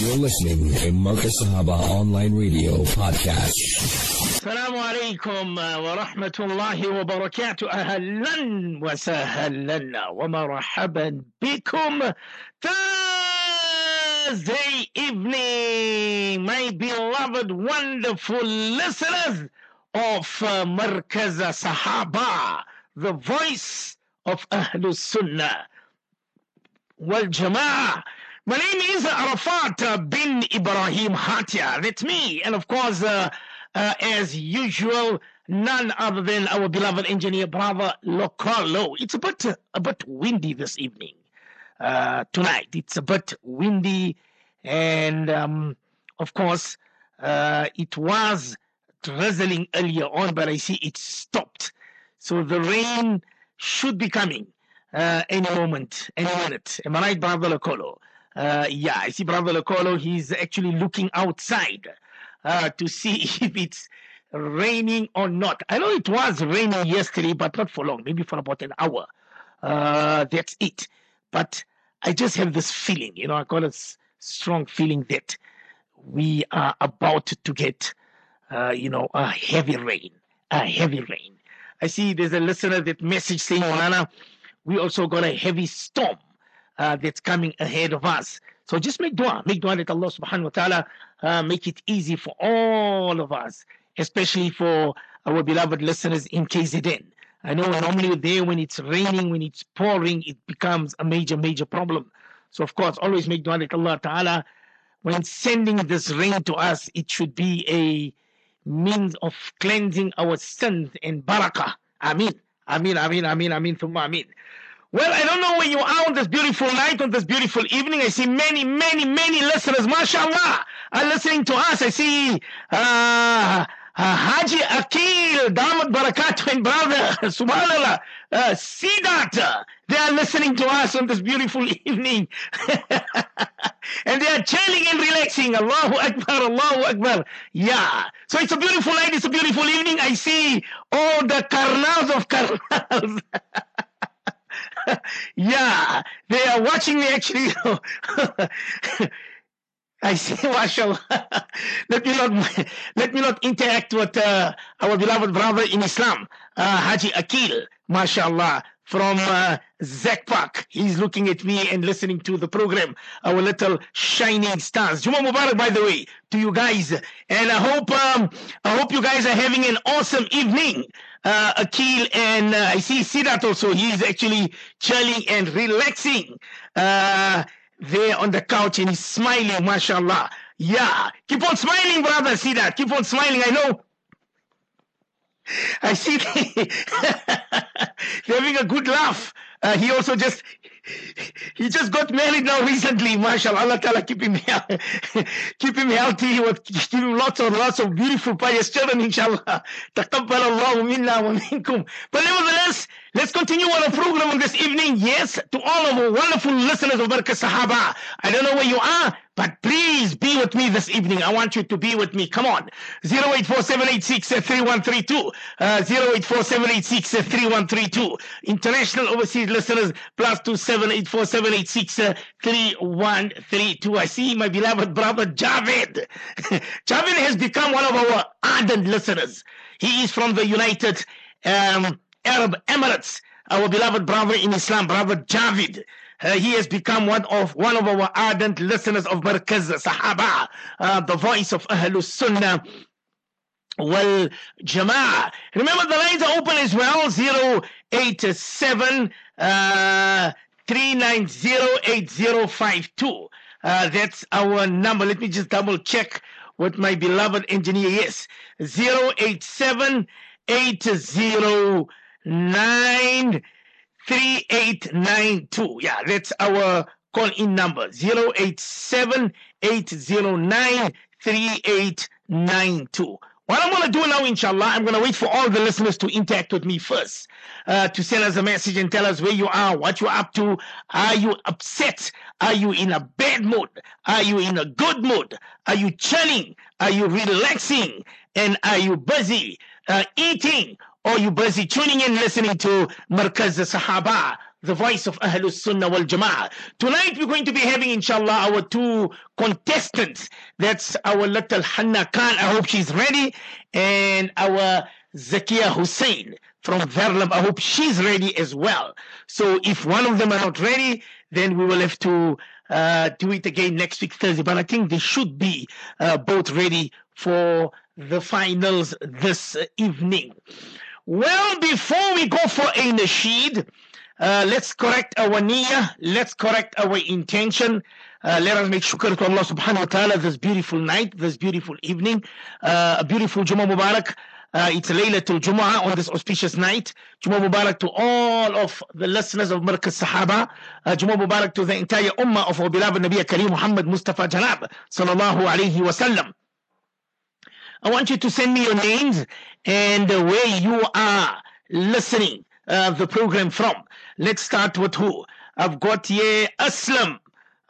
You're listening to Markaz Sahaba Online Radio Podcast. السلام عليكم ورحمة الله وبركاته أهلا وسهلا ومرحبا بكم Thursday evening, my beloved, wonderful listeners of uh, Markaz Sahaba, the voice of Ahlul Sunnah wal Jama'ah my name is Arafat bin Ibrahim Hatia that's me and of course uh, uh, as usual, none other than our beloved engineer brother Locolo. It's a bit a bit windy this evening. Uh, tonight it's a bit windy, and um, of course uh, it was drizzling earlier on, but I see it stopped. So the rain should be coming uh, any moment, any minute. Am I right, brother Locolo? Uh, yeah, I see brother Locolo. He's actually looking outside uh, to see if it's raining or not. I know it was raining yesterday, but not for long, maybe for about an hour. Uh, that's it. But I just have this feeling, you know, I got a s- strong feeling that we are about to get, uh, you know, a heavy rain, a heavy rain. I see there's a listener that message saying, Nana, we also got a heavy storm uh, that's coming ahead of us. So just make dua, make dua that Allah subhanahu wa ta'ala uh, make it easy for all of us, especially for our beloved listeners in KZN. I know normally there when it's raining, when it's pouring, it becomes a major, major problem. So of course, always make dua that Allah ta'ala, when sending this rain to us, it should be a means of cleansing our sins and barakah. Ameen. Ameen, ameen, ameen, ameen, thumma ameen. Well, I don't know where you are on this beautiful night, on this beautiful evening. I see many, many, many listeners, mashallah, are listening to us. I see uh, uh, Haji Akil, Damat Barakat, and brother, subhanallah, uh, uh, They are listening to us on this beautiful evening. and they are chilling and relaxing. Allahu Akbar, Allahu Akbar. Yeah. So it's a beautiful night, it's a beautiful evening. I see all the karnals of karnals. yeah, they are watching me actually. I see, mashallah. let me not let me not interact with uh, our beloved brother in Islam, uh, Haji Akil, mashallah, from uh, Zak Park. He's looking at me and listening to the program. Our little shining stars. Juma Mubarak, by the way, to you guys, and I hope um, I hope you guys are having an awesome evening. Uh, Akil and uh, I see Sidat also. He's actually chilling and relaxing. Uh, there on the couch and he's smiling, mashallah. Yeah, keep on smiling, brother. See that? Keep on smiling. I know. I see they- they're having a good laugh. Uh, he also just he just got married now recently, mashallah. Allah Ta'ala keep him keep him healthy give him lots and lots of beautiful pious children, inshallah. Minna wa minkum. But nevertheless, let's continue our program on this evening. Yes, to all of our wonderful listeners of Barakah Sahaba. I don't know where you are, but please with me this evening. I want you to be with me. Come on. 084-786-3132. Uh, 084-786-3132. International overseas listeners, plus 2784786-3132. I see my beloved brother Javed. Javed has become one of our ardent listeners. He is from the United um, Arab Emirates. Our beloved brother in Islam, brother Javid. Uh, he has become one of one of our ardent listeners of Markaz Sahaba, uh, the voice of Ahlus Sunnah wal Jama'ah. Remember the lines are open as well 087 uh, 3908052. Uh, that's our number. Let me just double check with my beloved engineer. Yes, 087 809 3892. Yeah, that's our call in number 087 809 3892. What I'm going to do now, inshallah, I'm going to wait for all the listeners to interact with me first, uh, to send us a message and tell us where you are, what you're up to. Are you upset? Are you in a bad mood? Are you in a good mood? Are you chilling? Are you relaxing? And are you busy uh, eating? Or you busy tuning in, listening to Markaz Sahaba, the voice of Ahlul Sunnah wal Jama'ah. Tonight we're going to be having, inshallah, our two contestants. That's our little Hanna Khan. I hope she's ready. And our Zakia Hussein from Verlam. I hope she's ready as well. So if one of them are not ready, then we will have to uh, do it again next week, Thursday. But I think they should be uh, both ready for the finals this evening. Well, before we go for a nasheed, uh, let's correct our niyyah, let's correct our intention. Uh, let us make shukr to Allah subhanahu wa ta'ala this beautiful night, this beautiful evening, uh, a beautiful Jummah Mubarak. Uh, it's Laylatul Jumu'ah on this auspicious night. Jummah Mubarak to all of the listeners of Markaz Sahaba. Uh, Jummah Mubarak to the entire ummah of our beloved Nabi Kareem Muhammad Mustafa Janab sallallahu alayhi wa sallam. I want you to send me your names and where you are listening uh, the program from. Let's start with who? I've got here Aslam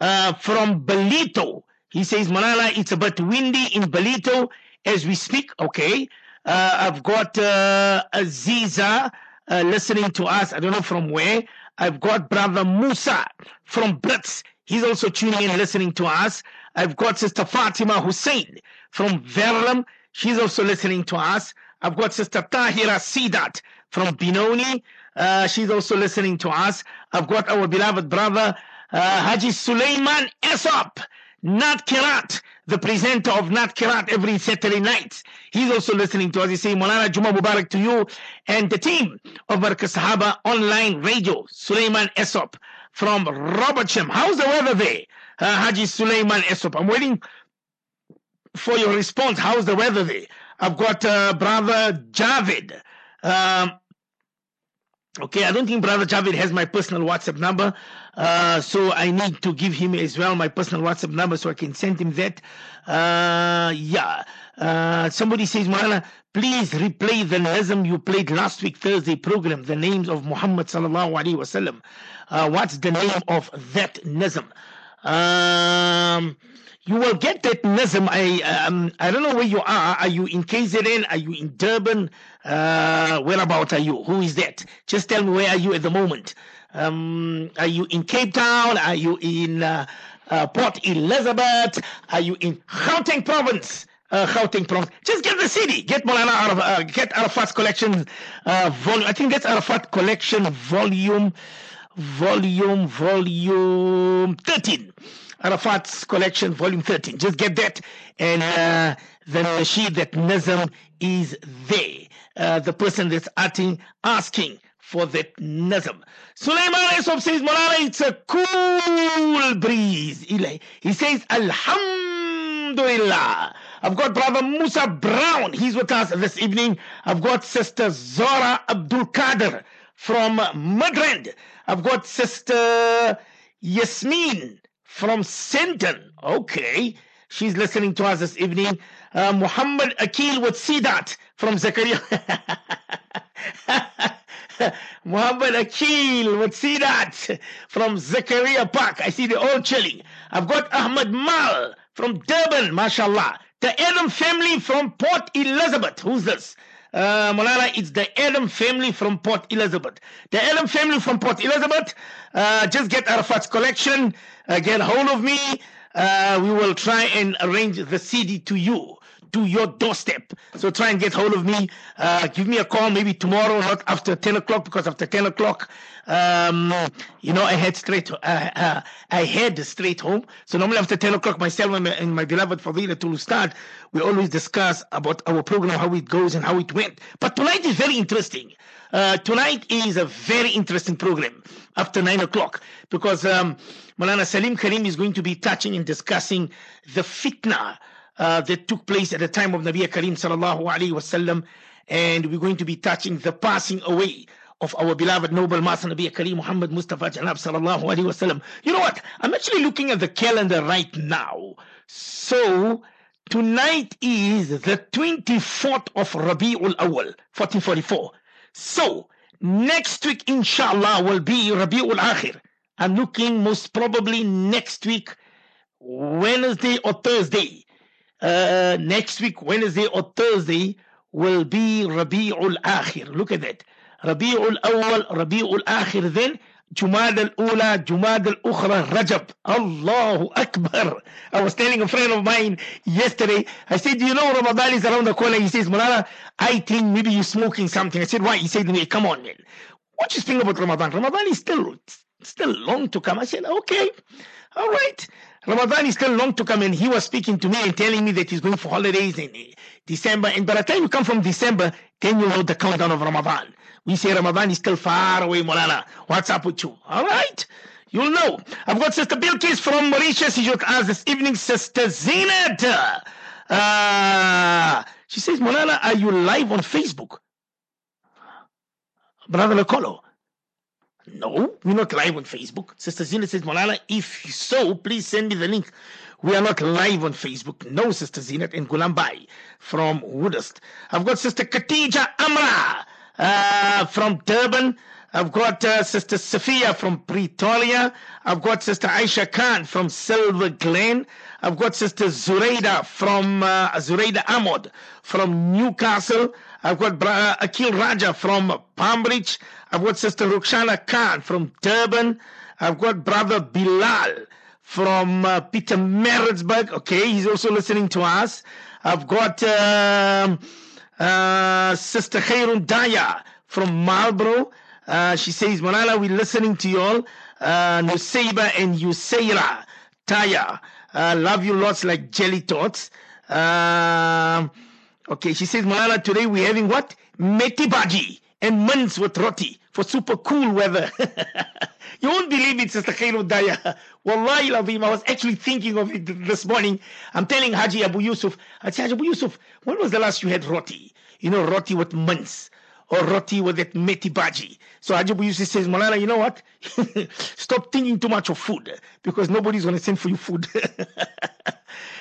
uh, from Ballito. He says, Malala, it's a bit windy in Ballito as we speak. Okay. Uh, I've got uh, Aziza uh, listening to us. I don't know from where. I've got brother Musa from Brits. He's also tuning in, listening to us. I've got sister Fatima Hussein from Verlam. She's also listening to us. I've got sister Tahira Sidat from Benoni. Uh, she's also listening to us. I've got our beloved brother uh, Haji Suleiman Esop, Nat Kirat, the presenter of Nat Kirat every Saturday night. He's also listening to us. He's saying, Molana Juma Mubarak to you and the team of Markaz Sahaba online radio, Suleiman Esop from Robertsham. How's the weather there, uh, Haji Suleiman Esop? I'm waiting for your response. How's the weather there? I've got uh, brother Javid. Um, okay, I don't think brother Javid has my personal WhatsApp number, uh, so I need to give him as well my personal WhatsApp number so I can send him that. Uh, yeah. Uh, somebody says, Marana, please replay the Nazm you played last week Thursday program, the names of Muhammad sallallahu alaihi wasallam. Uh, what's the name of that Nazm? Um, you will get that Nazm. I um, I don't know where you are. Are you in KZN? Are you in Durban? Uh, whereabout are you? Who is that? Just tell me where are you at the moment. Um, are you in Cape Town? Are you in uh, uh, Port Elizabeth? Are you in Gauteng province? Uh, Gauteng province. Just get the city. Get Molana out of uh, get Arafat's collection uh, volume. I think that's Arafat collection volume, volume, volume thirteen. Arafat's collection, volume 13. Just get that, and uh, the nasheed that Nazm is there. Uh, the person that's asking, asking for that Nazm. Sulaiman Esop says, Malala, it's a cool breeze. He says, Alhamdulillah. I've got brother Musa Brown. He's with us this evening. I've got sister Zora Abdul Kader from Midrand. I've got sister Yasmin from Sinton. Okay. She's listening to us this evening. Uh, Muhammad Akil with Sidat from Zakaria. Muhammad Akil with Sidat from Zakaria Park. I see they're all chilling. I've got Ahmad Mal from Durban, mashallah. The Adam family from Port Elizabeth. Who's this? Uh, it's the Adam family from Port Elizabeth. The Adam family from Port Elizabeth, uh, just get Arafat's collection, get hold of me. Uh, we will try and arrange the CD to you, to your doorstep. So try and get hold of me. Uh, give me a call maybe tomorrow, not after 10 o'clock, because after 10 o'clock, um, you know, I head straight, uh, uh, I head straight home. So normally after 10 o'clock, myself and my, and my beloved Fadila to start, we always discuss about our program, how it goes and how it went. But tonight is very interesting. Uh, tonight is a very interesting program after 9 o'clock because um, Malana Salim Karim is going to be touching and discussing the fitna uh, that took place at the time of Nabi Karim sallallahu alaihi wasallam, and we're going to be touching the passing away of our beloved noble Master Nabi Karim Muhammad Mustafa Janab sallallahu alaihi wasallam. You know what? I'm actually looking at the calendar right now. So tonight is the 24th of Rabi'ul Awal, 1444. So next week, inshallah, will be Rabi'ul Akhir. I'm looking most probably next week, Wednesday or Thursday. Uh, next week, Wednesday or Thursday, will be Rabi'ul Akhir. Look at that. Rabi'ul Awal, Rabi'ul Akhir. Then Jumad al-Ula, Jumad al-Ukhra, Rajab. Allahu Akbar. I was telling a friend of mine yesterday, I said, you know Ramadan is around the corner? He says, Mulana, I think maybe you're smoking something. I said, why? He said to me, come on, man. What you think about Ramadan? Ramadan is still, still long to come. I said, okay, all right. Ramadan is still long to come, and he was speaking to me and telling me that he's going for holidays in December. And by the time you come from December, then you know the countdown of Ramadan. We say Ramadan is still far away, Molana. What's up with you? All right. You'll know. I've got Sister Bilkis from Mauritius. She just asked this evening, Sister Zinat. Uh, she says, Molana, are you live on Facebook? Brother Lacolo. No, we're not live on Facebook. Sister Zina says, Malala, if so, please send me the link. We are not live on Facebook. No, Sister Zinat in Gulambai from Woodest. I've got Sister Katija Amra uh, from Durban. I've got uh, Sister Sophia from Pretoria. I've got Sister Aisha Khan from Silver Glen. I've got Sister Zuraida from uh, Zuraida Ahmad from Newcastle. I've got Bra- Akil Raja from Palmbridge. I've got Sister Rukshana Khan from Durban. I've got Brother Bilal from uh, Pietermaritzburg. Okay, he's also listening to us. I've got um, uh, Sister Khairun Daya from Marlborough. Uh, she says, Manala, we're listening to you all. Uh, Nusaiba and Yusaira Taya. Uh, love you lots like jelly tots. Uh, okay, she says, Malala, today we're having what? Meti and mince with roti for super cool weather. you won't believe it, Sister Khairul Daya. Wallahi Lavim, I was actually thinking of it this morning. I'm telling Haji Abu Yusuf, I Haji Abu Yusuf, when was the last you had roti? You know, roti with mince or roti with that meti. So Abu Yusuf says, Malala, you know what? Stop thinking too much of food because nobody's going to send for you food.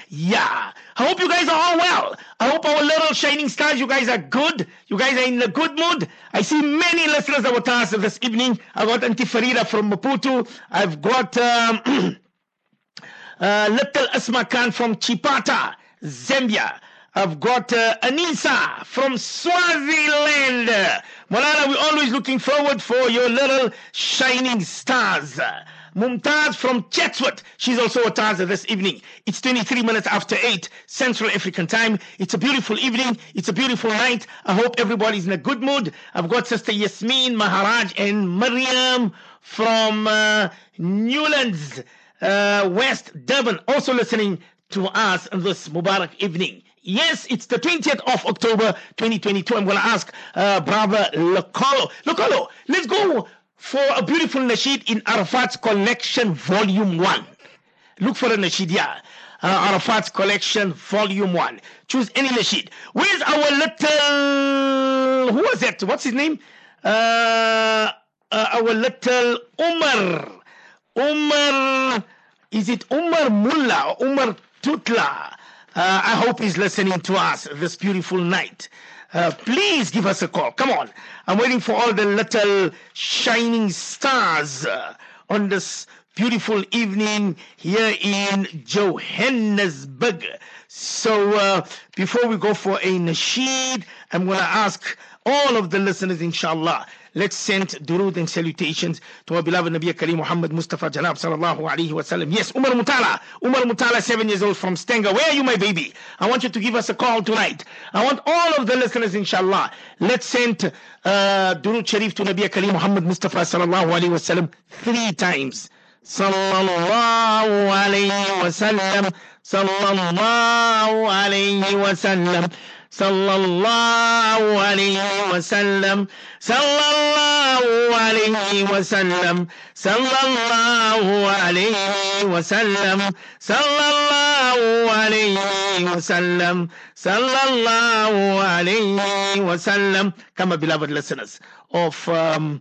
yeah. I hope you guys are all well. I hope our little shining stars, you guys are good. You guys are in a good mood. I see many listeners that were tasked this evening. I got Auntie Farida from Maputo. I've got um, uh, little Asma Khan from Chipata, Zambia. I've got uh, Anisa from Swaziland. Malala, we're always looking forward for your little shining stars. Mumtaz from Chatsworth. She's also a Taza this evening. It's 23 minutes after 8 Central African time. It's a beautiful evening. It's a beautiful night. I hope everybody's in a good mood. I've got Sister Yasmin Maharaj and Mariam from uh, Newlands, uh, West Durban, also listening to us on this Mubarak evening. Yes, it's the 20th of October 2022. I'm going to ask uh, Brother Lokolo. Lokolo, let's go for a beautiful nasheed in Arafat's collection, volume 1. Look for a nasheed, yeah. Uh, Arafat's collection, volume 1. Choose any nasheed. Where's our little. Who was that? What's his name? Uh, uh, our little Umar. Umar. Is it Umar Mullah or Umar Tutla? Uh, I hope he's listening to us this beautiful night. Uh, please give us a call. Come on. I'm waiting for all the little shining stars uh, on this beautiful evening here in Johannesburg. So uh, before we go for a nasheed, I'm going to ask all of the listeners, inshallah, let's send durood and salutations to our beloved Nabi Kareem Muhammad Mustafa Janab sallallahu alayhi wa sallam. Yes, Umar Mutala. Umar Mutala, seven years old from Stenga. Where are you, my baby? I want you to give us a call tonight. I want all of the listeners, inshallah. Let's send uh, durood sharif to Nabi Kareem Muhammad Mustafa sallallahu alayhi wasallam three times. Sallallahu alayhi wasallam. Sallallahu alayhi wa sallallahu alaihi wasallam sallallahu alaihi wasallam sallallahu alaihi wasallam sallallahu alaihi wasallam sallallahu alaihi wasallam kama beloved listeners. Of um,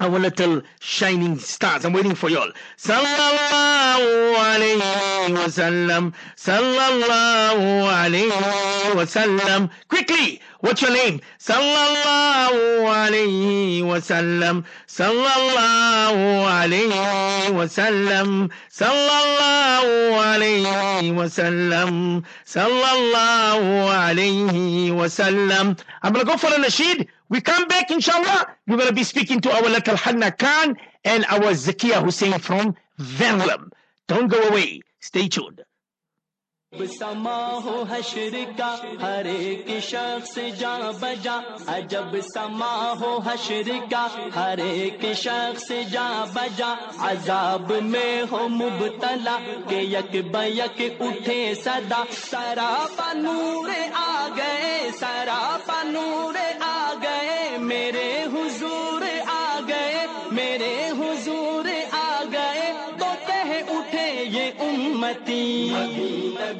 our little shining stars. I'm waiting for y'all. Sallallahu alayhi wa sallam. Sallallahu alayhi wa sallam. Quickly, What's your name? Sallallahu alayhi wasallam. Sallallahu alayhi wasallam. Sallallahu alayhi wasallam. Sallallahu alayhi wasallam. I'm going to go for the nasheed. We come back, inshallah. We're going to be speaking to our little Hanna Khan and our Zakia Hussein from Verlam. Don't go away. Stay tuned. سما ہو حشر کا، ہر ایک شخص جا بجا عجب سما ہو حشر کا، ہر ایک شخص جا بجا عذاب میں ہو مبتلا، کہ یک بیک اٹھے صدا۔ سرا پنور آ گئے سرا پنور آ گئے، میرے حضور آ گئے، میرے حضور آ گئے۔ تو کہہ اٹھے یہ امتی۔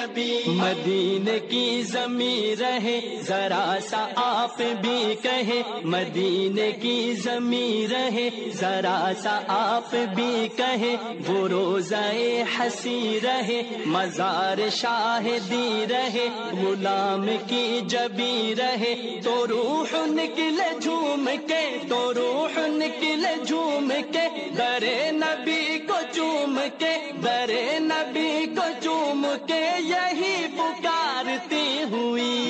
نبی مدینے کی زمین رہے، ذرا سا آپ بھی کہے مدینے کی زمین رہے، ذرا سا آپ بھی کہے وہ روزہ ہنسی رہے، مزار شاہدی رہے، غلام کی جبی رہے، تو روح نکلے جھوم کے، تو روح نکلے جھوم کے، درے نبی کو چوم کے، درے نبی کو چوم کے یہی پکارتی ہوئی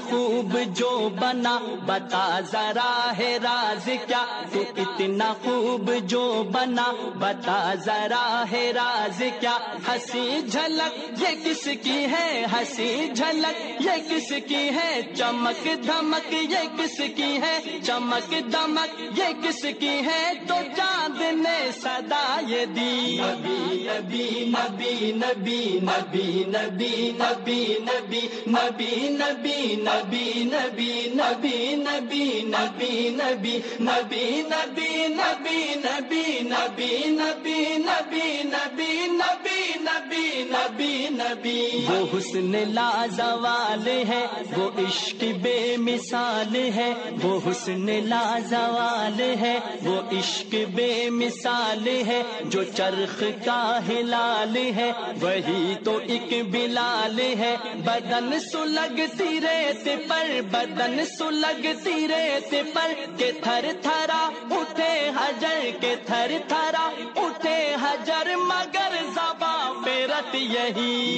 خوب جو بنا بتا ذرا ہے راز کیا تو اتنا خوب جو بنا بتا ذرا ہے راز کیا ہنسی جھلک یہ کس کی ہے ہنسی جھلک یہ کس کی ہے چمک دھمک یہ کس کی ہے چمک دھمک یہ کس کی ہے تو چاند نے صدا یہ دی نبی نبی نبی نبی نبی نبی نبی نبی نبی नबी नबी नबी नबी नबी नबी नबी नबी नबी नबी नबी नबी नबी नबी नबी नबी نبی۔ وہ حسن لازوال ہے، وہ عشق بے مثال ہے۔ وہ حسن لازوال ہے، وہ عشق بے مثال ہے۔ جو چرخ کا ہلال ہے، وہی تو ایک بلال ہے۔ بدن سلگتی ریت پر، بدن سلگتی ریت پر کہ تھر تھرا اٹھے حجر کے تھر تھرا اٹھے حجر، مگر زباں پہ رت یہی۔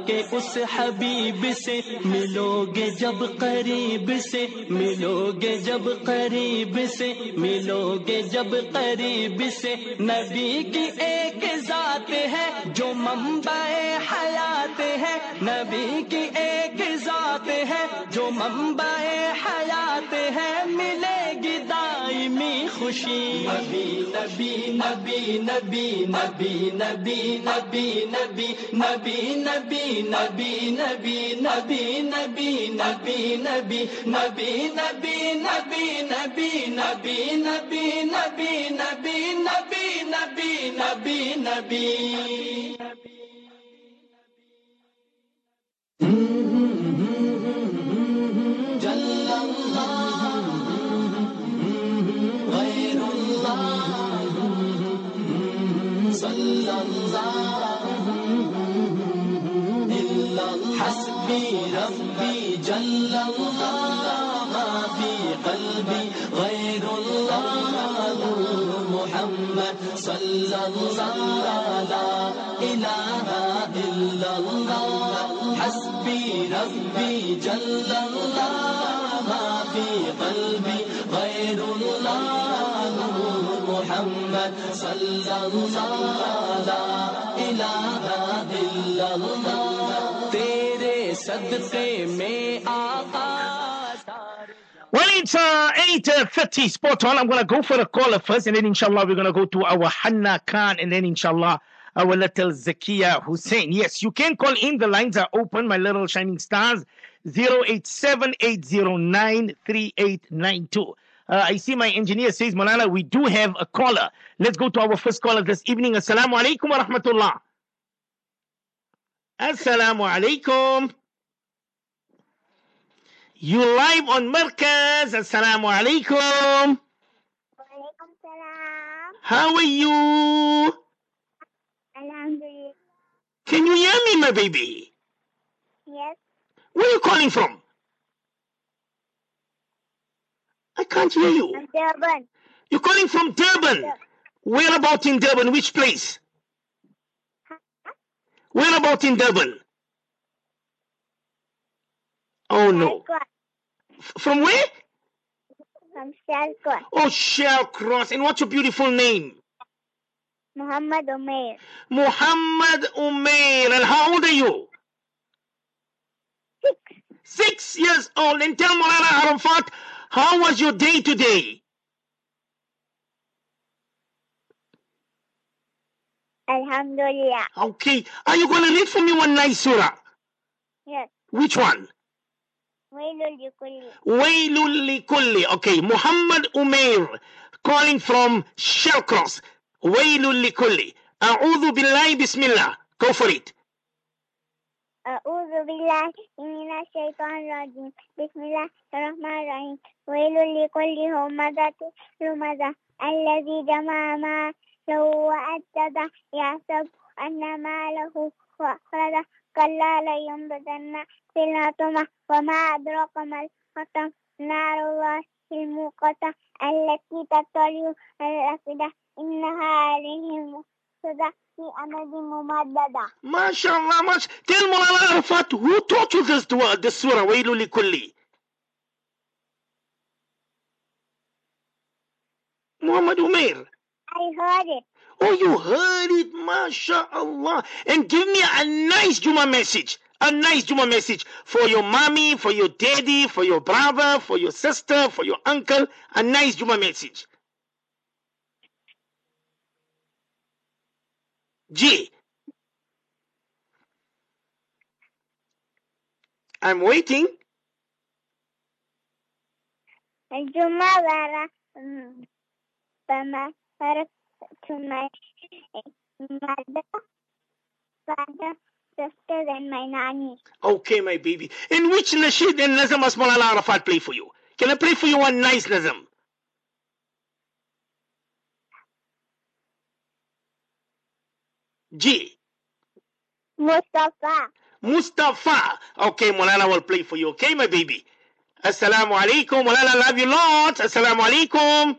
کے اس حبیب سے ملو گے جب قریب سے ملو گے جب قریب سے ملو گے جب قریب سے نبی کی ایک ذات ہے جو ممبئی حیات ہے نبی کی ایک ذات ہے جو ممبا حیات ہے ملے گی دائمی خوشی نبی نبی نبی نبی نبی نبی نبی نبی نبی نبی নবী নবী নবী নবী নবী নবী নবী নবী নবী নবী নবী নবী নবী নবী নবী নবী নবী নবী ربی ربي جل الله ما في قلبي غير محمد صلى الله لا إله إلا الله حسبي ربي جل الله ما في قلبي غير محمد صلى الله لا إله إلا الله सदक़े में आका सारे Well, it's uh, 8.30 spot on. I'm going to go for a caller first, and then inshallah we're going to go to our Hanna Khan, and then inshallah our little Zakia Hussein. Yes, you can call in. The lines are open, my little shining stars. 0878093892. Uh, I see my engineer says, Malala, we do have a caller. Let's go to our first caller this evening. Assalamu alaikum wa rahmatullah. Assalamu alaikum. You live on Markaz. Assalamu alaikum. How are you? Alhamdulillah. Can you hear me, my baby? Yes. Where are you calling from? I can't hear you. I'm Durban. You're calling from Durban. Where about in Durban? Which place? Where about in Durban? Oh no. From where? From Shalkot. Oh, Shallcross. And what's your beautiful name? Muhammad Umair. Muhammad Umair. And how old are you? Six. Six years old. And tell Mulana Arafat, how was your day today? Alhamdulillah. Okay. Are you going to read for me one nice surah? Yes. Which one? Wailul likulli. Okay, Muhammad Umair calling from Shallcross. Wailul likulli. A'udhu billahi bismillah. Go for it. أعوذ بالله من الشيطان الرجيم بسم الله الرحمن الرحيم ويل لكل همزة لمزة الذي جمع ماله وأدده يحسب أن ماله أخرجه كلا لينبذن في الهتمة وما أدراك ما الهتمة نار الله الموقدة التي تطلع الأفئدة. إنها عليهم مقصدة في أمد ممددة. ما شاء الله ما شاء تلم على عرفات هو توتو غزد وقد السورة ويلو لكلي محمد أمير. heard it Oh, you heard it, mashallah. And give me a nice Juma message. A nice Juma message for your mommy, for your daddy, for your brother, for your sister, for your uncle. A nice Juma message. G. I'm waiting. الجمعة ورا فما to my mother, father, sister, and my nanny. Okay, my baby. In which nasheed and nazam as malala Arafat play for you? Can I play for you one nice nazam? G. Mustafa. Mustafa. Okay, Molana will play for you. Okay, my baby. Assalamu alaikum. Molana, love you lot. Assalamu alaikum.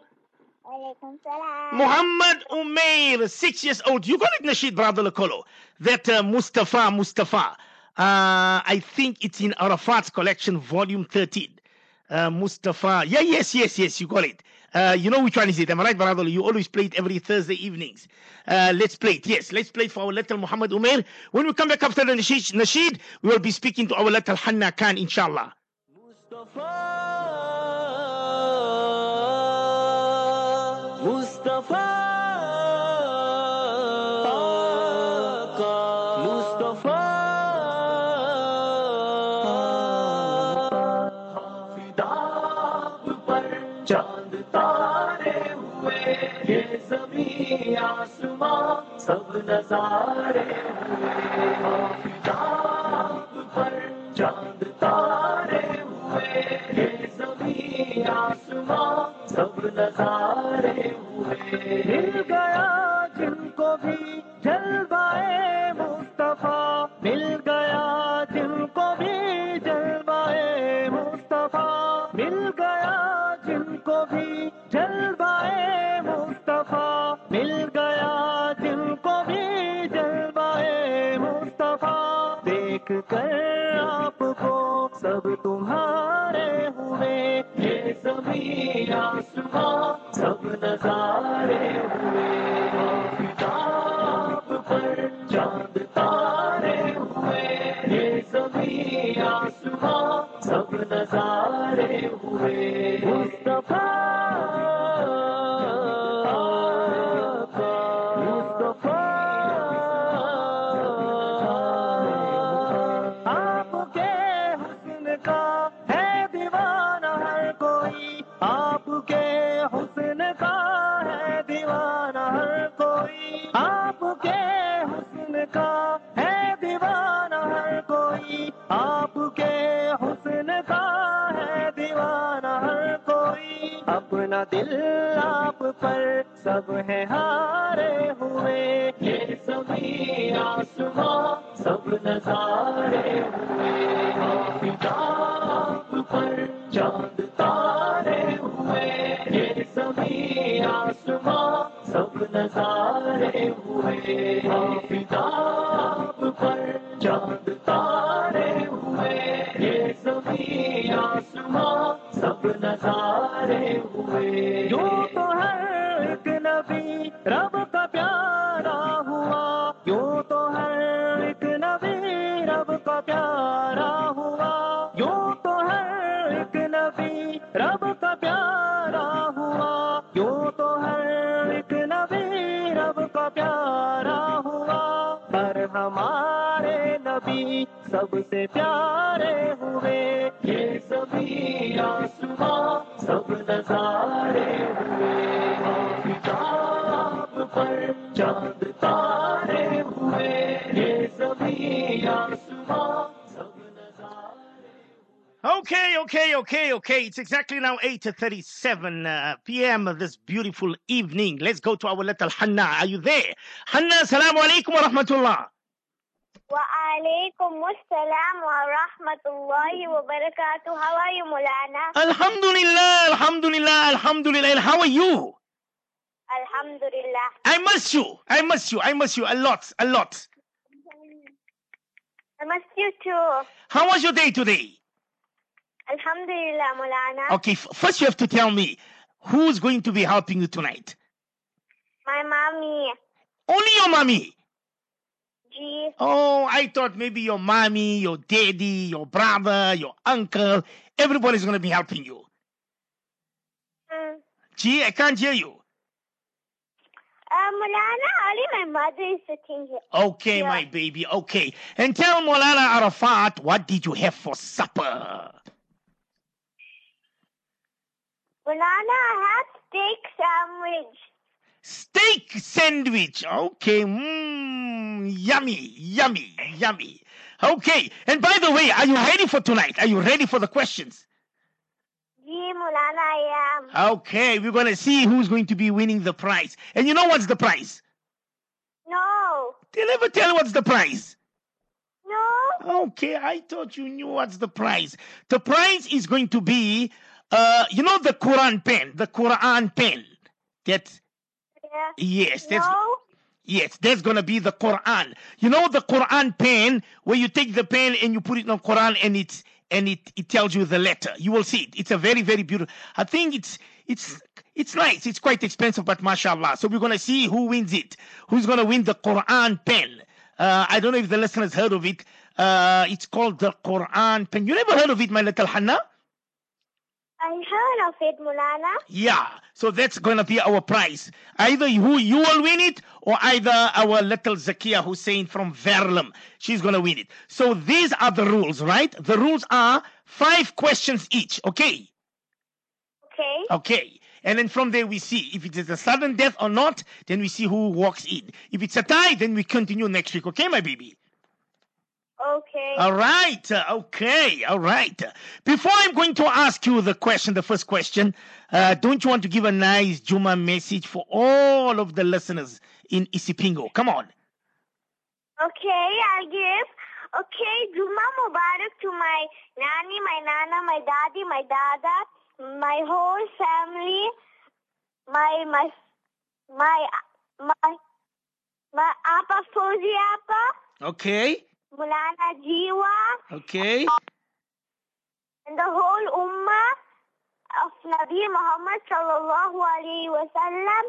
Muhammad Umair, six years old. You call it, Nasheed, brother Lekolo. That uh, Mustafa, Mustafa. Uh, I think it's in Arafat's collection, volume 13. Uh, Mustafa. Yeah, yes, yes, yes, you call it. Uh, you know which one is it? Am I right, brother? You always play it every Thursday evenings. Uh, let's play it. Yes, let's play it for our little Muhammad Umair. When we come back after the Nasheed, Nasheed we will be speaking to our little Hanna Khan, inshallah. Mustafa. مصطفیٰ کا آسمان سب نظارے ہوئے۔ پر چاند آسمان سب نظارے ہوئے ہل گیا جن کو بھی جلوائے مصطفیٰ مل Yeah. سب کا پیارا ہوا۔ یوں تو ہر ایک نبی، رب کا پیارا ہوا۔ یوں تو ہر ایک نبی، رب کا پیارا ہوا۔ پر ہمارے نبی سب سے پیارے ہوئے۔ یہ سبھی آسمان سب نظارے ہوئے۔ پر چاند Okay, okay, okay, okay. It's exactly now 8.37 uh, p.m. this beautiful evening. Let's go to our little Hanna. Are you there? Hanna, assalamu alaikum wa rahmatullah. Wa alaykum assalam wa rahmatullahi wa barakatuh. How are you, Mulana? Alhamdulillah, alhamdulillah, alhamdulillah. How are you? Alhamdulillah. I miss you. I miss you. I miss you a lot, a lot. I miss you too. How was your day today? Alhamdulillah, Mulana. Okay, first you have to tell me who's going to be helping you tonight? My mommy. Only your mommy? Gee. Oh, I thought maybe your mommy, your daddy, your brother, your uncle, everybody's going to be helping you. Mm. Gee, I can't hear you. Uh, Molana, only my mother is sitting here. Okay, yeah. my baby, okay. And tell Mulana Arafat, what did you have for supper? Banana hat steak sandwich. Steak sandwich. Okay. Mmm. Yummy. Yummy. Yummy. Okay. And by the way, are you ready for tonight? Are you ready for the questions? Yeah, Mulana, I am. Okay. We're going to see who's going to be winning the prize. And you know what's the prize? No. They never tell what's the prize. No. Okay, I thought you knew what's the prize. The prize is going to be uh, you know, the Quran pen, the Quran pen. That yeah. yes, that's No yes, that's gonna be the Quran. You know, the Quran pen where you take the pen and you put it on Quran and it's and it it tells you the letter. You will see it. It's a very very beautiful. I think it's it's it's nice. It's quite expensive, but mashallah. So we're gonna see who wins it. Who's gonna win the Quran pen? Uh, I don't know if the listeners heard of it. Uh, it's called the Quran pen. You never heard of it, my little Hannah? I heard of it, Mulana. Yeah, so that's going to be our prize. Either you, you will win it, or either our little Zakia Hussein from Verlam, she's going to win it. So these are the rules, right? The rules are five questions each, okay? Okay. Okay. And then from there we see if it is a sudden death or not, then we see who walks in. If it's a tie, then we continue next week, okay, my baby? Okay All right. uh, Okay. All right. Before I'm going to ask you the question, the first question, uh, don't you want to give a nice Juma message for all of the listeners in Isipingo? Come on. Okay, I'll give. Okay, Juma Mubarak to my nanny, my nana, my daddy, my dada, my whole family, my my my my my Appa Fauzi Appa, Okay. Mulana Jiwa Okay. and the whole Ummah of Nabi Muhammad sallallahu alaihi wasallam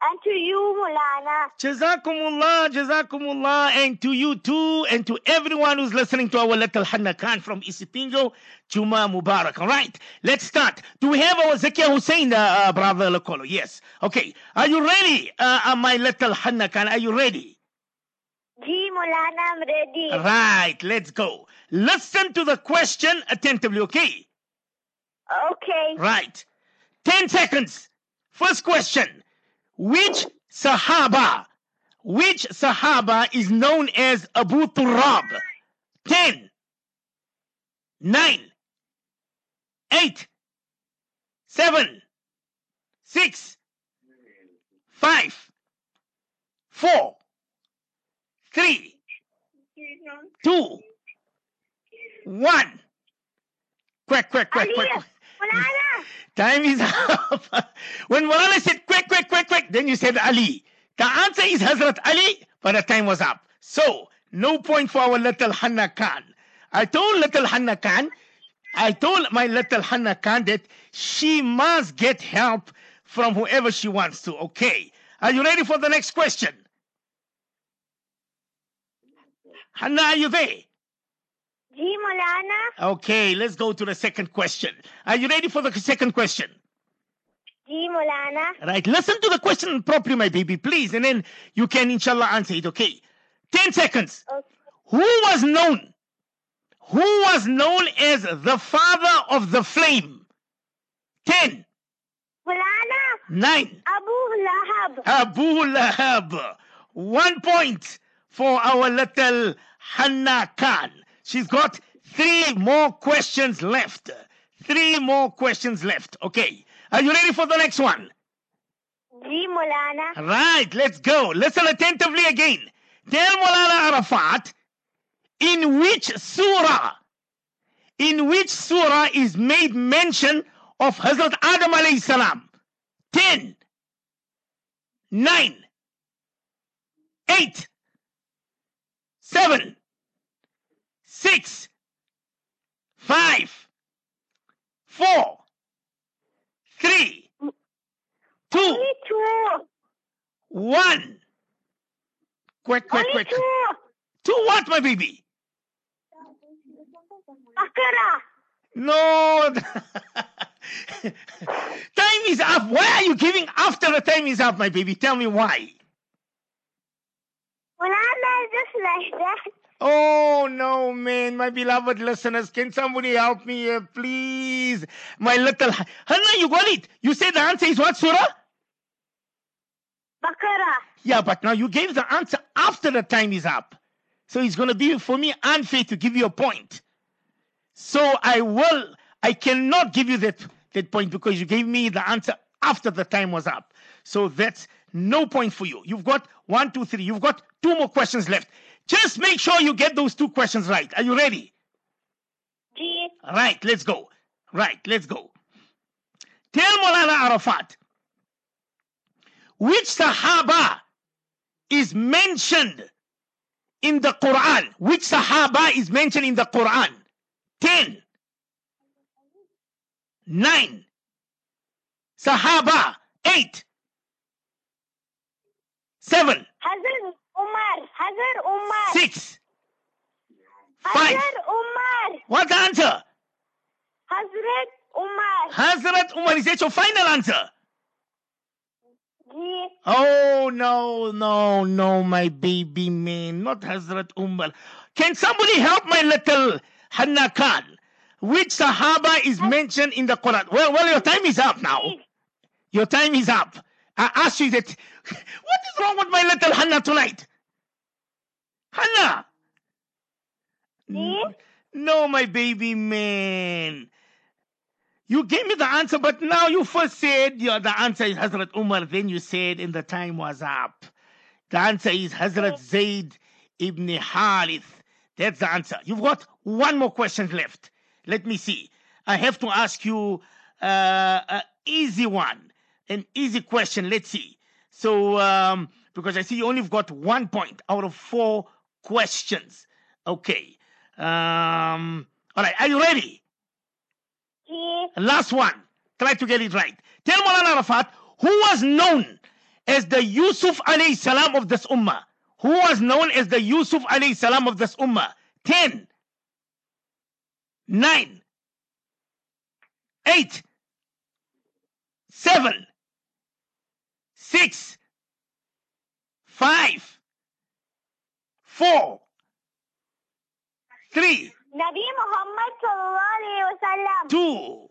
and to you Mulana. Jazakumullah, Jazakumullah, and to you too, and to everyone who's listening to our little Hanna Khan from Isipingo, Juma Mubarak. All right, let's start. Do we have our Zakia Hussein, uh, uh, brother Lokolo? Yes. Okay, are you ready, uh, uh, my little Hanna Khan? Are you ready? Ji Mulana, I'm ready. Right, let's go. Listen to the question attentively, okay? Okay. Right. 10 seconds. First question. Which Sahaba, which Sahaba is known as Abu Turab? 10, 9, 8, 7, 6, 5, 4, 3, 2, 1. Quick, quick, quick, Ali, quick. Time is up. when Mulana said quick, quick, quick, quick, then you said Ali. The answer is Hazrat Ali, but the time was up. So, no point for our little Hanna Khan. I told little Hanna Khan, I told my little Hanna Khan that she must get help from whoever she wants to. Okay. Are you ready for the next question? Hanna, are you there? Ji Mulana. Okay, let's go to the second question. Are you ready for the second question? Ji Mulana. Right, listen to the question properly, my baby, please, and then you can, inshallah, answer it, okay? 10 seconds. Okay. Who was known? Who was known as the father of the flame? 10, Mulana. 9, Abu Lahab. Abu Lahab. One point for our little Hanna Khan. She's got three more questions left. Three more questions left. Okay. Are you ready for the next one? Ji Mulana. Right, let's go. Listen attentively again. Tell Mulana Arafat in which surah, in which surah is made mention of Hazrat Adam alayhi salam? 10, 9, 8, 7, 6, 5, 4, 3, 2, Only two. one. Quick, quick, quick. two. To what, my baby? No. time is up. Why are you giving after the time is up, my baby? Tell me why. Mulana is just like that. Oh no, man, my beloved listeners, can somebody help me here, please? My little Hannah, you got it. You said the answer is what, Surah? Bakara. Yeah, but now you gave the answer after the time is up. So it's going to be for me unfair to give you a point. So I will, I cannot give you that, that point because you gave me the answer after the time was up. So that's no point for you. You've got one, two, three. You've got two more questions left. Just make sure you get those two questions right. Are you ready? Ji. Right, let's go. Right, let's go. Tell Molana Arafat, which Sahaba is mentioned in the Quran? Which Sahaba is mentioned in the Quran? 10, 9, Sahaba, 8, 7, Hazrat Umar. Hazrat Umar. 6, 5. Hazrat Umar. What's the answer? Hazrat Umar. Hazrat Umar, is that your final answer? Ji. Oh no, no, no, my baby man, not Hazrat Umar. Can somebody help my little Hanna Khan? Which Sahaba is mentioned in the Quran? Well, well, your time is up now. Your time is up. I asked you that. What is wrong with my little Hanna tonight? Hanna. Ji. No, my baby man. You gave me the answer, but now you first said yeah, the answer is Hazrat Umar. Then you said, and the time was up. The answer is Hazrat Zayd ibn Harith. That's the answer. You've got one more question left. Let me see. I have to ask you uh, an easy one, an easy question. Let's see. So, um, because I see you only got one point out of four questions. Okay. Um, all right. Are you ready? Last one. Try to get it right. Tell Maulana Arafat who was known as the Yusuf alayhi salam of this ummah. Who was known as the Yusuf alayhi salam of this ummah? 10, 9, 8, 7, 6, 5, 4, 3, Nabi Muhammad sallallahu alayhi wa sallam. 2,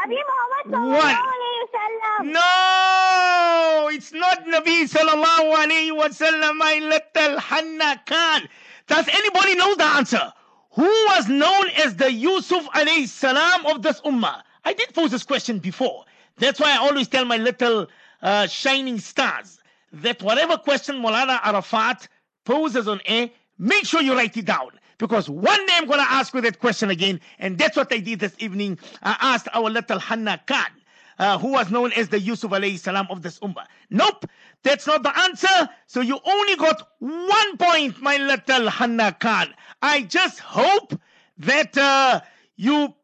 Nabi Muhammad One. sallallahu alayhi. No, it's not Nabi sallallahu alayhi wa sallam, my little Hanna Khan. Does anybody know the answer? Who was known as the Yusuf alayhi salam of this ummah? I did pose this question before. That's why I always tell my little uh, shining stars that whatever question Molana Arafat poses on air, make sure you write it down. Because one day I'm going to ask you that question again, and that's what I did this evening. I asked our little Hannah Khan uh, who was known as the Yusuf alayhi salam of this ummah. Nope, that's not the answer. So you only got one point, my little Hannah Khan. I just hope that uh, you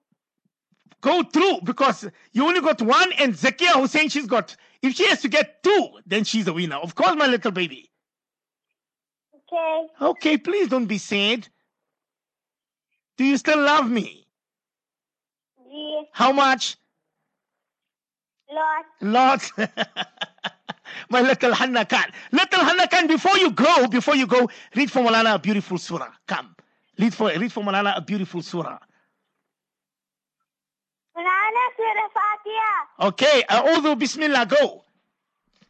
go through because you only got one, and Zakia Hussein, she's got, if she has to get two, then she's a winner. Of course, my little baby. Okay. Okay, please don't be sad. Do you still love me? G, How much? lot. Lots. My little Hanna Khan. Little Hanna Khan, before you go, before you go, read for Molana a beautiful surah. Come. Read for, read for Molana a beautiful surah. Molana Surah Fatiha. Okay. A'udhu Bismillah. Go.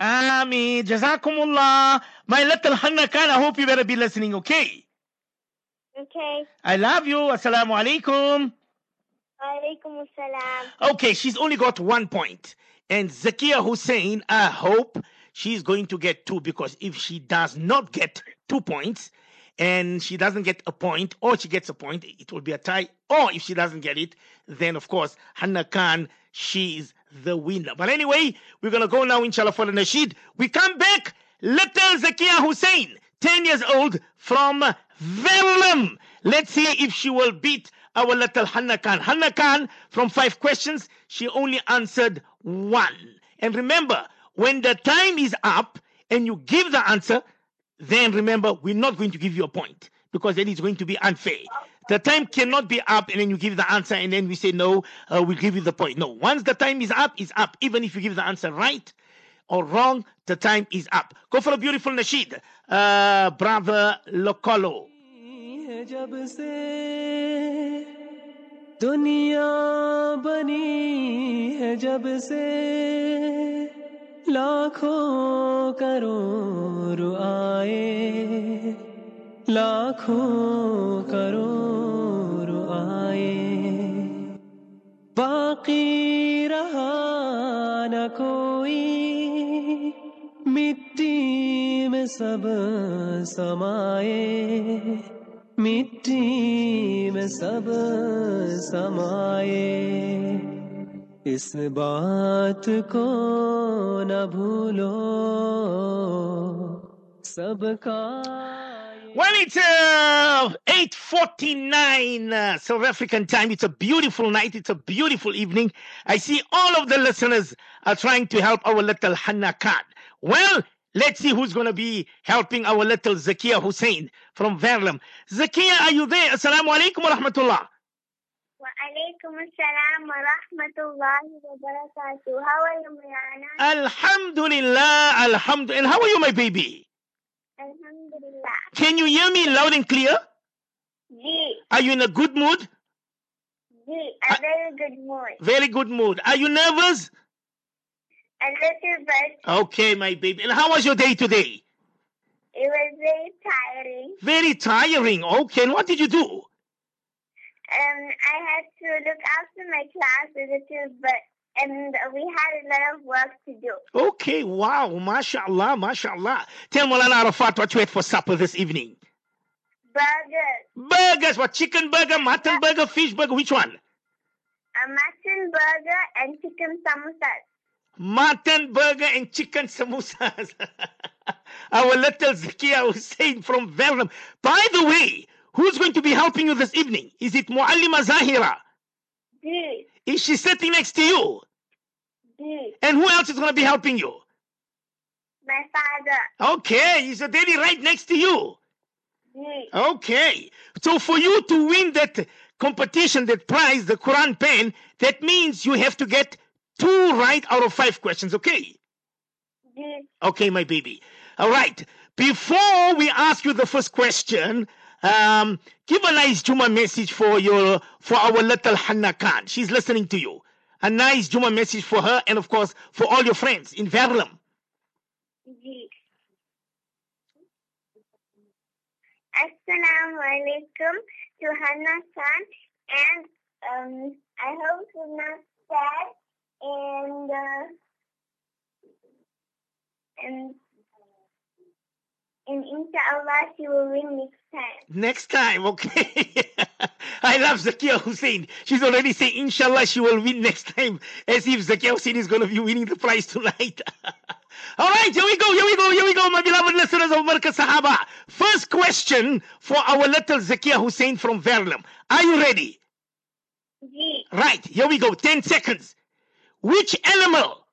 Ameen. Jazakumullah. My little Hanna Khan, I hope you better be listening, okay? Okay. I love you. Assalamu alaikum. Alaikum assalam. Okay, she's only got one point. And Zakia Hussein, I hope she's going to get two because if she does not get two points and she doesn't get a point or she gets a point, it will be a tie. Or if she doesn't get it, then of course, Hannah Khan, she's the winner. But anyway, we're going to go now, inshallah, for the Nasheed. We come back, little Zakia Hussein, 10 years old from Verulam. Let's see if she will beat our little Hannah Khan. Khan, from five questions, she only answered one. And remember, when the time is up and you give the answer, then remember, we're not going to give you a point because then it's going to be unfair. The time cannot be up and then you give the answer and then we say, no, uh, we'll give you the point. No, once the time is up, it's up. Even if you give the answer right or wrong, the time is up. Go for a beautiful nasheed, uh, brother Lokolo. है जब से दुनिया बनी है जब से लाखों करोड़ आए लाखों करोड़ باقی رہا نہ کوئی۔ مٹی میں سب سمائے۔ مٹی میں سب سمائے۔ اس بات کو نہ بھولو۔ سب کا Well, it's uh, 8.49 uh, South African time. It's a beautiful night. It's a beautiful evening. I see all of the listeners are trying to help our little Hannah Khan. Well, let's see who's going to be helping our little Zakia Hussein from Verulam. Zakia, are you there? Assalamu alaikum wa rahmatullah. وعليكم السلام ورحمة الله وبركاته. How are you, Mariana? Alhamdulillah, alhamdulillah. And how are you, my baby? Alhamdulillah. Can you hear me loud and clear? G, Are you in a good mood? G, a very good mood. Very good mood. Are you nervous? A little bit. Okay, my baby. And how was your day today? It was very tiring. Very tiring. Okay, and what did you do? Um, I had to look after my class a little bit, and we had a lot of work to do. Okay, wow, mashallah, mashallah. Tell Molana Arafat what you had for supper this evening. Burgers, Burgers, what chicken burger, mutton burger, fish burger, which one? a mutton burger, and chicken samosas. Mutton burger and chicken samosas. Our little Zakia Hussein from Verlam. By the way, who's going to be helping you this evening? Is it Muallima Zahira? This, Is she sitting next to you? And who else is going to be helping you? my father, Okay, is your daddy right next to you? this, Okay. So for you to win that competition, that prize, the Quran pen, that means you have to get two right out of five questions, okay? this. Okay, my baby. All right. Before we ask you the first question, um, give a nice Juma message for your for our little Hannah Khan. She's listening to you. A nice Juma message for her and of course for all your friends in Verulam. Assalamu alaikum to Hannah Khan and um, I hope she's not sad and uh, and and inshallah she will win next time. Next time, okay? I love Zakia Hussein. She's already saying, Inshallah, she will win next time, as if Zakia Hussein is going to be winning the prize tonight. All right, here we go, here we go, here we go, my beloved listeners of Markaz Sahaba. First question for our little Zakia Hussein from Verlam. Are you ready? Ji Right, here we go, 10 seconds. Which animal,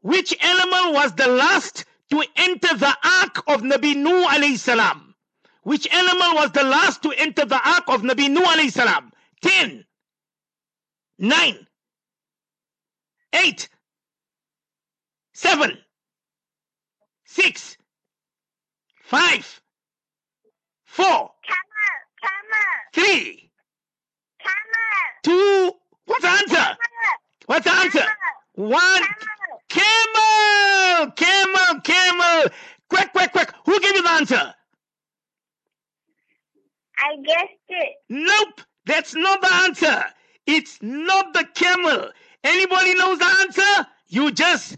which animal was the last to enter the ark of Nabi Nuh alayhi salam? Which animal was the last to enter the ark of Nabi Nuh alayhi salam? 10, 9, 8, 7, 6, 5, 4, Camel, camel, 3, camel, 2, what's the answer? What's the answer? One, camel. camel, camel. Quick, quick, quick. Who gave you the answer? I guessed it. Nope, that's not the answer. It's not the camel. Anybody knows the answer? You just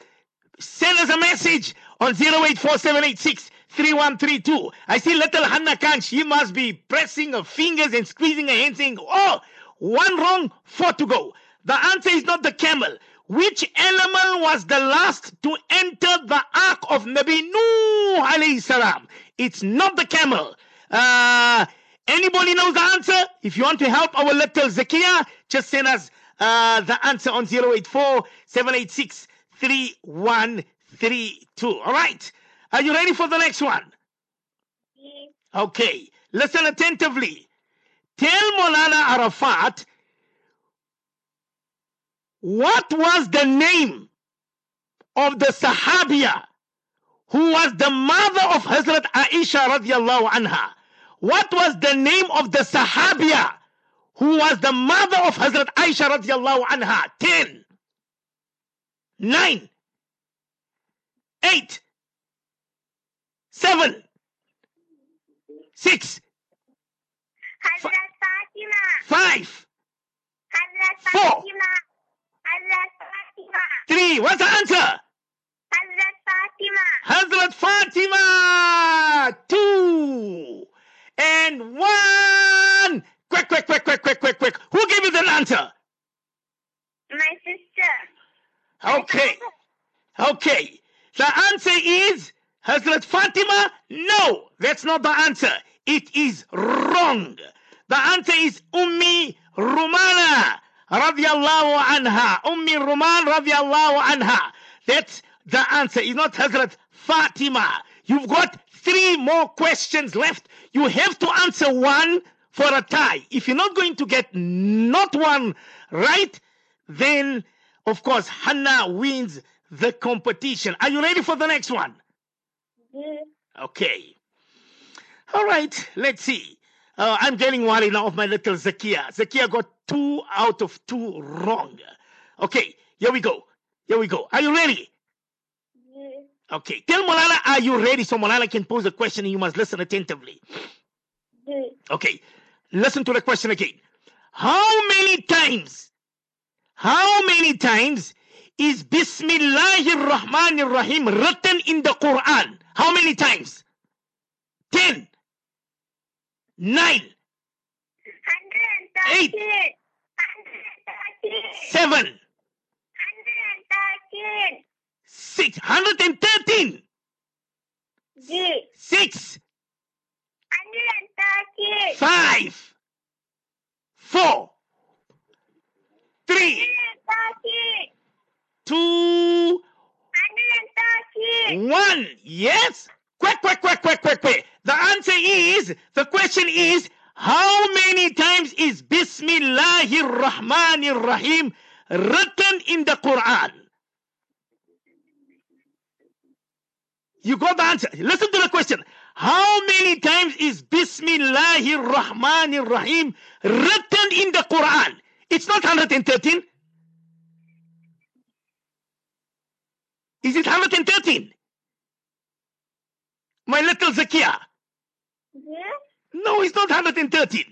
send us a message on 0847863132. I see little Hannah Khan. She must be pressing her fingers and squeezing her hands saying, oh, one wrong, four to go. The answer is not the camel. Which animal was the last to enter the ark of Nabi Nuh alayhi salam? It's not the camel. Uh, anybody knows the answer? If you want to help our little Zakia, just send us uh, the answer on 084 786 3132. All right. Are you ready for the next one? Ji Okay. Listen attentively. Tell Molana Arafat what was the name of the Sahabiya who was the mother of Hazrat Aisha radiallahu anha. What was the name of the Sahabiya who was the mother of Hazrat Aisha radiallahu anha? 10, 9, 8, 7, 6, Hazrat Fatima. 5, Hazrat Four. Fatima. Hazrat Fatima. 3. What's the answer? Hazrat Fatima. Hazrat Fatima. 2. And 1. Quick, quick, quick, quick, quick, quick, quick. Who gave you the answer? My sister. Okay. Okay. The answer is Hazrat Fatima? No, that's not the answer. It is wrong. The answer is Ummi Rumana radiallahu anha. Ummi Ruman radiallahu anha. That's the answer. It's not Hazrat Fatima. You've got three more questions left. You have to answer one for a tie. If you're not going to get not one right, then of course Hannah wins the competition. Are you ready for the next one? Ji Okay. All right, let's see. Uh, I'm getting worried now of my little Zakia. Zakia got two out of two wrong. Okay, here we go. Here we go. Are you ready? Ji Okay. Tell Molana, are you ready? So Molana can pose a question and you must listen attentively. Ji Okay. Listen to the question again. How many times, how many times is Bismillahir Rahmanir Rahim written in the Quran? How many times? 10, 9, hundred and Eight. thirteen 7, hundred and thirteen 6, 113, ji 6, hundred and thirteen 5, 4, 3, hundred and thirteen 2, hundred and thirteen One. Yes. Quick, quick, quick, quick, quick, quick. The answer is, the question is, how many times is Bismillahir Rahmanir Rahim written in the Quran? You got the answer. Listen to the question. How many times is Bismillahir Rahmanir Rahim written in the Quran? It's not 113. Is it 113? My little Zakia. Ji No, it's not 113.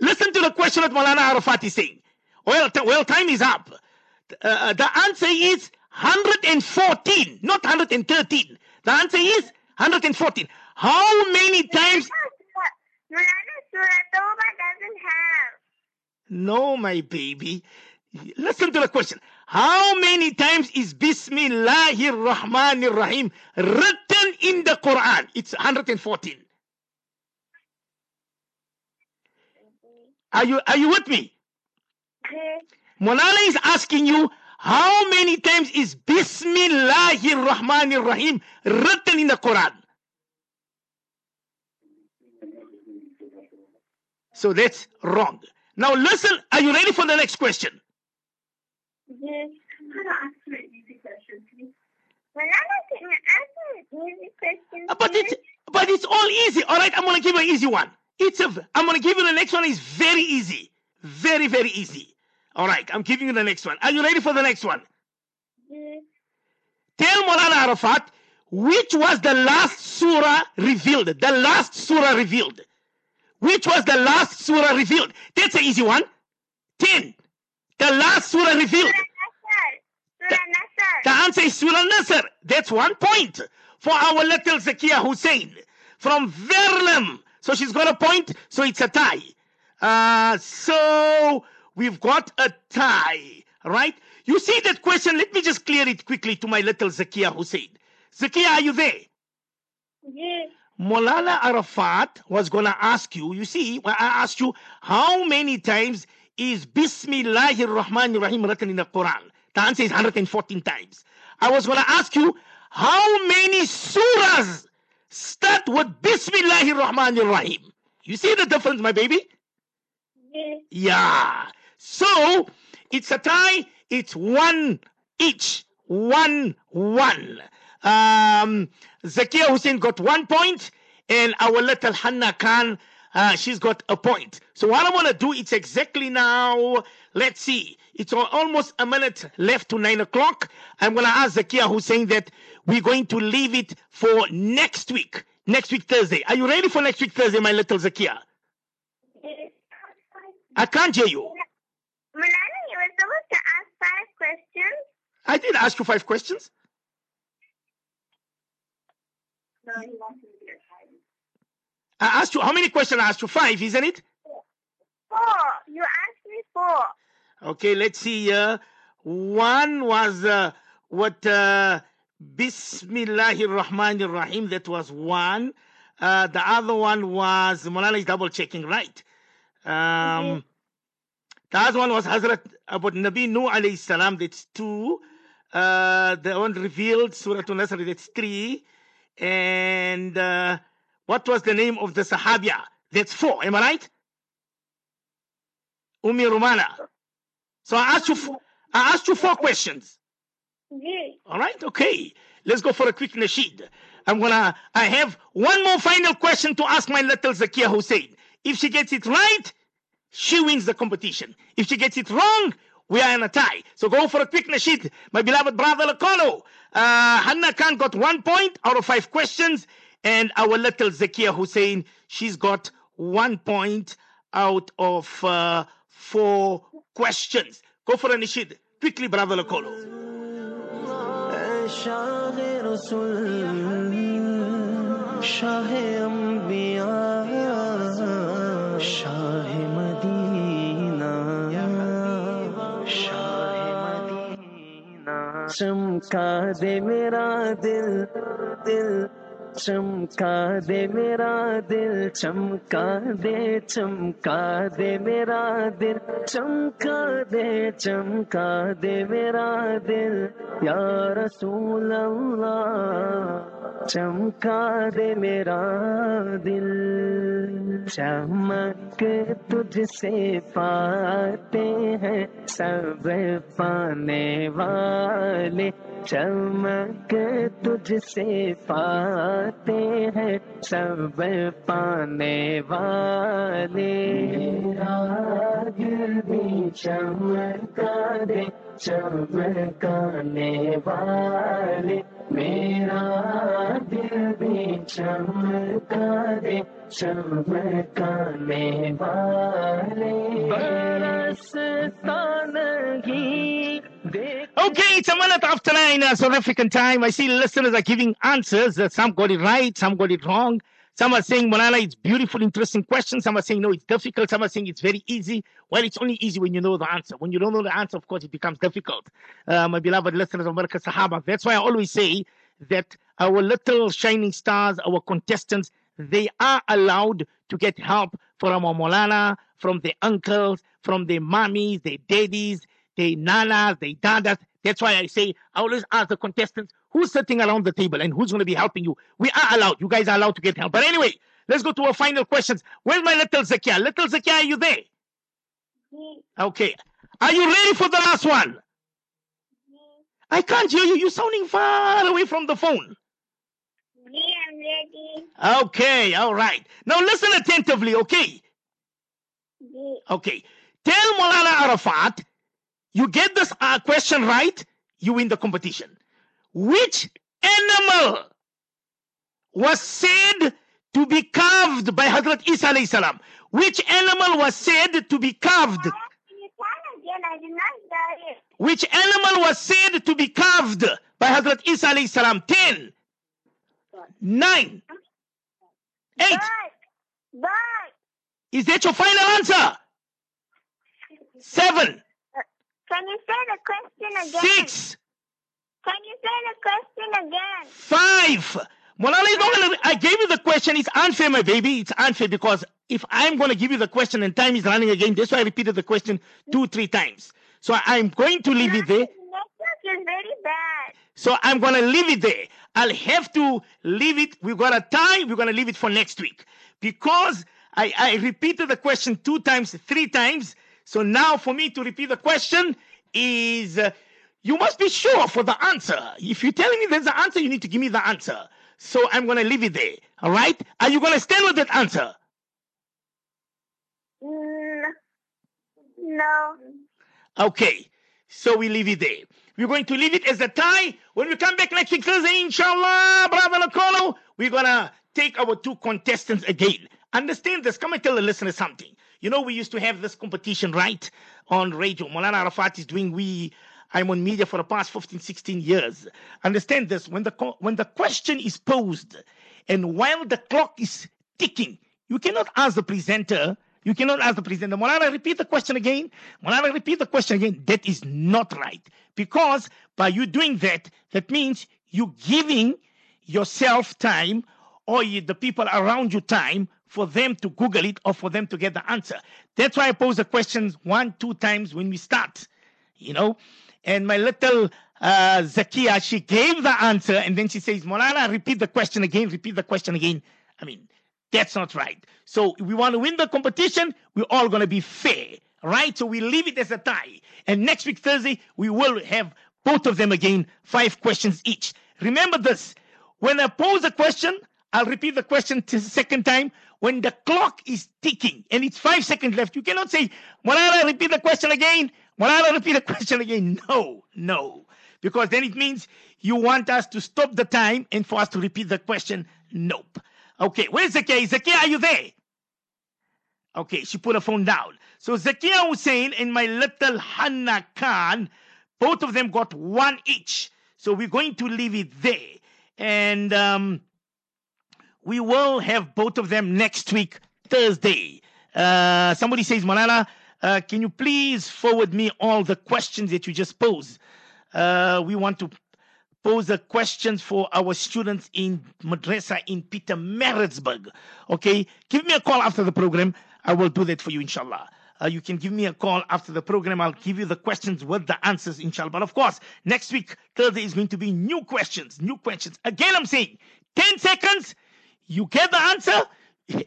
Listen to the question that Malana Arafat is saying. Well, t- well, time is up. Uh, the answer is 114, not 113. The answer is 114. How many times? Surah doesn't have No, my baby. Listen to the question. How many times is Bismillahir Rahmanir Rahim written in the Quran? It's 114. Are you are you with me? Mm-hmm. Monala is asking you how many times is Bismillahir Rahmanir Rahim written in the Quran? So that's wrong. Now listen, are you ready for the next question? Ji Mulana can you answer an easy question Uh, But it's please? but it's all easy. All right, I'm gonna give you an easy one. It's a I'm gonna give you the next one is very easy. Very, very easy. All right, I'm giving you the next one. Are you ready for the next one? Ji Tell Molana Arafat which was the last surah revealed. The last surah revealed. Which was the last surah revealed? That's an easy one. 10. The last surah revealed. Nasr The answer is Surah Nasr. That's one point for our little Zakia Hussein from Verlam. So she's got a point, so it's a tie. Uh, so we've got a tie, right? You see that question? Let me just clear it quickly to my little Zakia Hussein. Zakia, are you there? Ji Molana Arafat was going to ask you, you see, when I asked you how many times is Bismillahir Rahmanir Rahim written in the Quran? The answer is 114 times. I was going to ask you how many surahs start with Bismillahir Rahmanir Rahim? You see the difference, my baby? Yeah. So it's a tie. It's one each. One, one. Um, Zakia Hussein got one point, and our little Hanna Khan, uh, she's got a point. So what I'm gonna do, it's exactly now. Let's see. It's almost a minute left to nine o'clock. I'm gonna ask Zakia who's saying that we're going to leave it for next week. Next week Thursday. Are you ready for next week Thursday, my little Zakia? I can't hear you. Mulana, you were supposed to ask five questions. I did ask you five questions. No, he wants to be five. I asked you how many questions? I asked you five, isn't it? Four. You asked me four. Okay, let's see. Uh, one was uh, what uh, Bismillahir Rahmanir Rahim. That was one. Uh, the other one was Molana is double checking, right? Um, The other one was Hazrat about Nabi Nuh alayhi salam. That's two. Uh, the one revealed Surah An-Nasr. That's three. And uh, what was the name of the Sahabia? That's four. Am I right? Umi Rumana. So I asked you. four, I asked you four questions. G. All right, okay. Let's go for a quick nasheed. I'm gonna. I have one more final question to ask my little Zakia Hussein. If she gets it right, she wins the competition. If she gets it wrong, we are in a tie. So go for a quick nasheed, my beloved brother Lakolo. Uh, Hanna Khan got one point out of five questions, and our little Zakia Hussein, she's got one point out of uh, four questions. Go for a Nasheed. Quickly, brother Lokolo. شاه چمکا دے میرا دل چمکا دے چمکا دے میرا دل چمکا دے چمکا دے میرا دل، یا رسول اللہ۔ چمکا دے میرا دل۔ چمک تجھ سے پاتے ہیں سب پانے والے۔ چمک تجھ سے پاتے ہیں سب پانے والے۔ میرا دل चमका दे चमकाने वाले मेरा दिल भी चमका दे चमकाने वाले बरसता नहीं देख Okay, it's a minute after nine uh, South African time. I see listeners are giving answers. Uh, some got it right, some got it wrong. Some are saying, Molana, it's beautiful, interesting question. Some are saying, no, it's difficult. Some are saying it's very easy. Well, it's only easy when you know the answer. When you don't know the answer, of course, it becomes difficult. Uh, my beloved listeners of Markaz Sahaba. That's why I always say that our little shining stars, our contestants, they are allowed to get help from our Molana, from their uncles, from their mommies, their daddies, their nanas, their dadas. That's why I say I always ask the contestants who's sitting around the table and who's going to be helping you. We are allowed. You guys are allowed to get help. But anyway, let's go to our final questions. Where's my little Zakia? Little Zakia, are you there? Okay. Are you ready for the last one? I can't hear you. You're sounding far away from the phone. Yeah, I'm ready. Okay, all right. Now listen attentively, okay? Yeah. Okay. Tell Molana Arafat, you get this uh, question right, you win the competition. Which animal was said to be carved by Hazrat Isa alayhi salam? Which animal was said to be carved? Can you tell again? I did not hear it. Which animal was said to be carved by Hazrat Isa alayhi salam? 10, 9, 8. Bird. Bird. Is that your final answer? 7, Can you say the question again? 6, Can you say the question again? Five. Molana is not gonna, I gave you the question. It's unfair, my baby. It's unfair because if I'm going to give you the question and time is running again, that's why I repeated the question two, three times. So I'm going to leave it there. The network is very bad. So I'm going to leave it there. I'll have to leave it. We've got a tie. We're going to leave it for next week because I, I repeated the question two times, three times. So now for me to repeat the question is uh, you must be sure for the answer. If you're telling me there's an answer, you need to give me the answer. So I'm going to leave it there. All right? Are you going to stand with that answer? Mm, no. Okay. So we leave it there. We're going to leave it as a tie. When we come back next week, Thursday, inshallah, brother Nakolo, we're going to take our two contestants again. Understand this. Come and tell the listeners something. You know, we used to have this competition, right? On radio. Molana Arafat is doing we. I'm on media for the past 15, 16 years. Understand this. When the, when the question is posed and while the clock is ticking, you cannot ask the presenter you cannot ask the president, Molana, repeat the question again. Molana, repeat the question again. That is not right. Because by you doing that, that means you giving yourself time or the people around you time for them to Google it or for them to get the answer. That's why I pose the questions one, two times when we start, you know. And my little uh, Zakia, she gave the answer and then she says, Molana, repeat the question again, repeat the question again. I mean, that's not right. So we want to win the competition. We're all going to be fair, right? So we leave it as a tie. And next week, Thursday, we will have both of them again, five questions each. Remember this. When I pose a question, I'll repeat the question the second time. When the clock is ticking and it's five seconds left, you cannot say, Molana, repeat the question again. Molana, repeat the question again. No, no. Because then it means you want us to stop the time and for us to repeat the question. Nope. Okay, where's Zakia? Zakia, are you there? Okay, she put her phone down. So Zakia Hussein and my little Hannah Khan, both of them got one each. So we're going to leave it there. And um, we will have both of them next week, Thursday. Uh, somebody says, Molana, uh, can you please forward me all the questions that you just posed? Uh, we want to pose the questions for our students in madrasa in Pietermaritzburg. Okay, give me a call after the program. I will do that for you, inshallah. Uh, you can give me a call after the program. I'll give you the questions with the answers, inshallah. But of course, next week, Thursday, is going to be new questions. New questions. Again, I'm saying 10 seconds, you get the answer,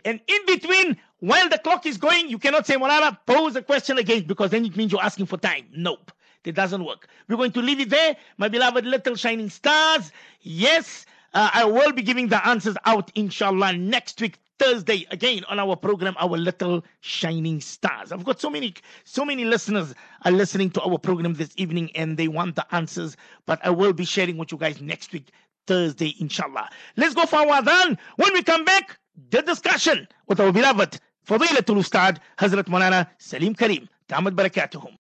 and in between, while the clock is going, you cannot say, Molana, pose a question again, because then it means you're asking for time. Nope. That doesn't work. We're going to leave it there, my beloved little shining stars. Yes, uh, I will be giving the answers out, inshallah, next week, Thursday, again on our program, Our Little Shining Stars. I've got so many, so many listeners are listening to our program this evening and they want the answers, but I will be sharing with you guys next week, Thursday, inshallah. Let's go for our adhan. When we come back, the discussion with our beloved Fadilatul Ustad, Hazrat Maulana Salim Karim. Damat barakatuhum.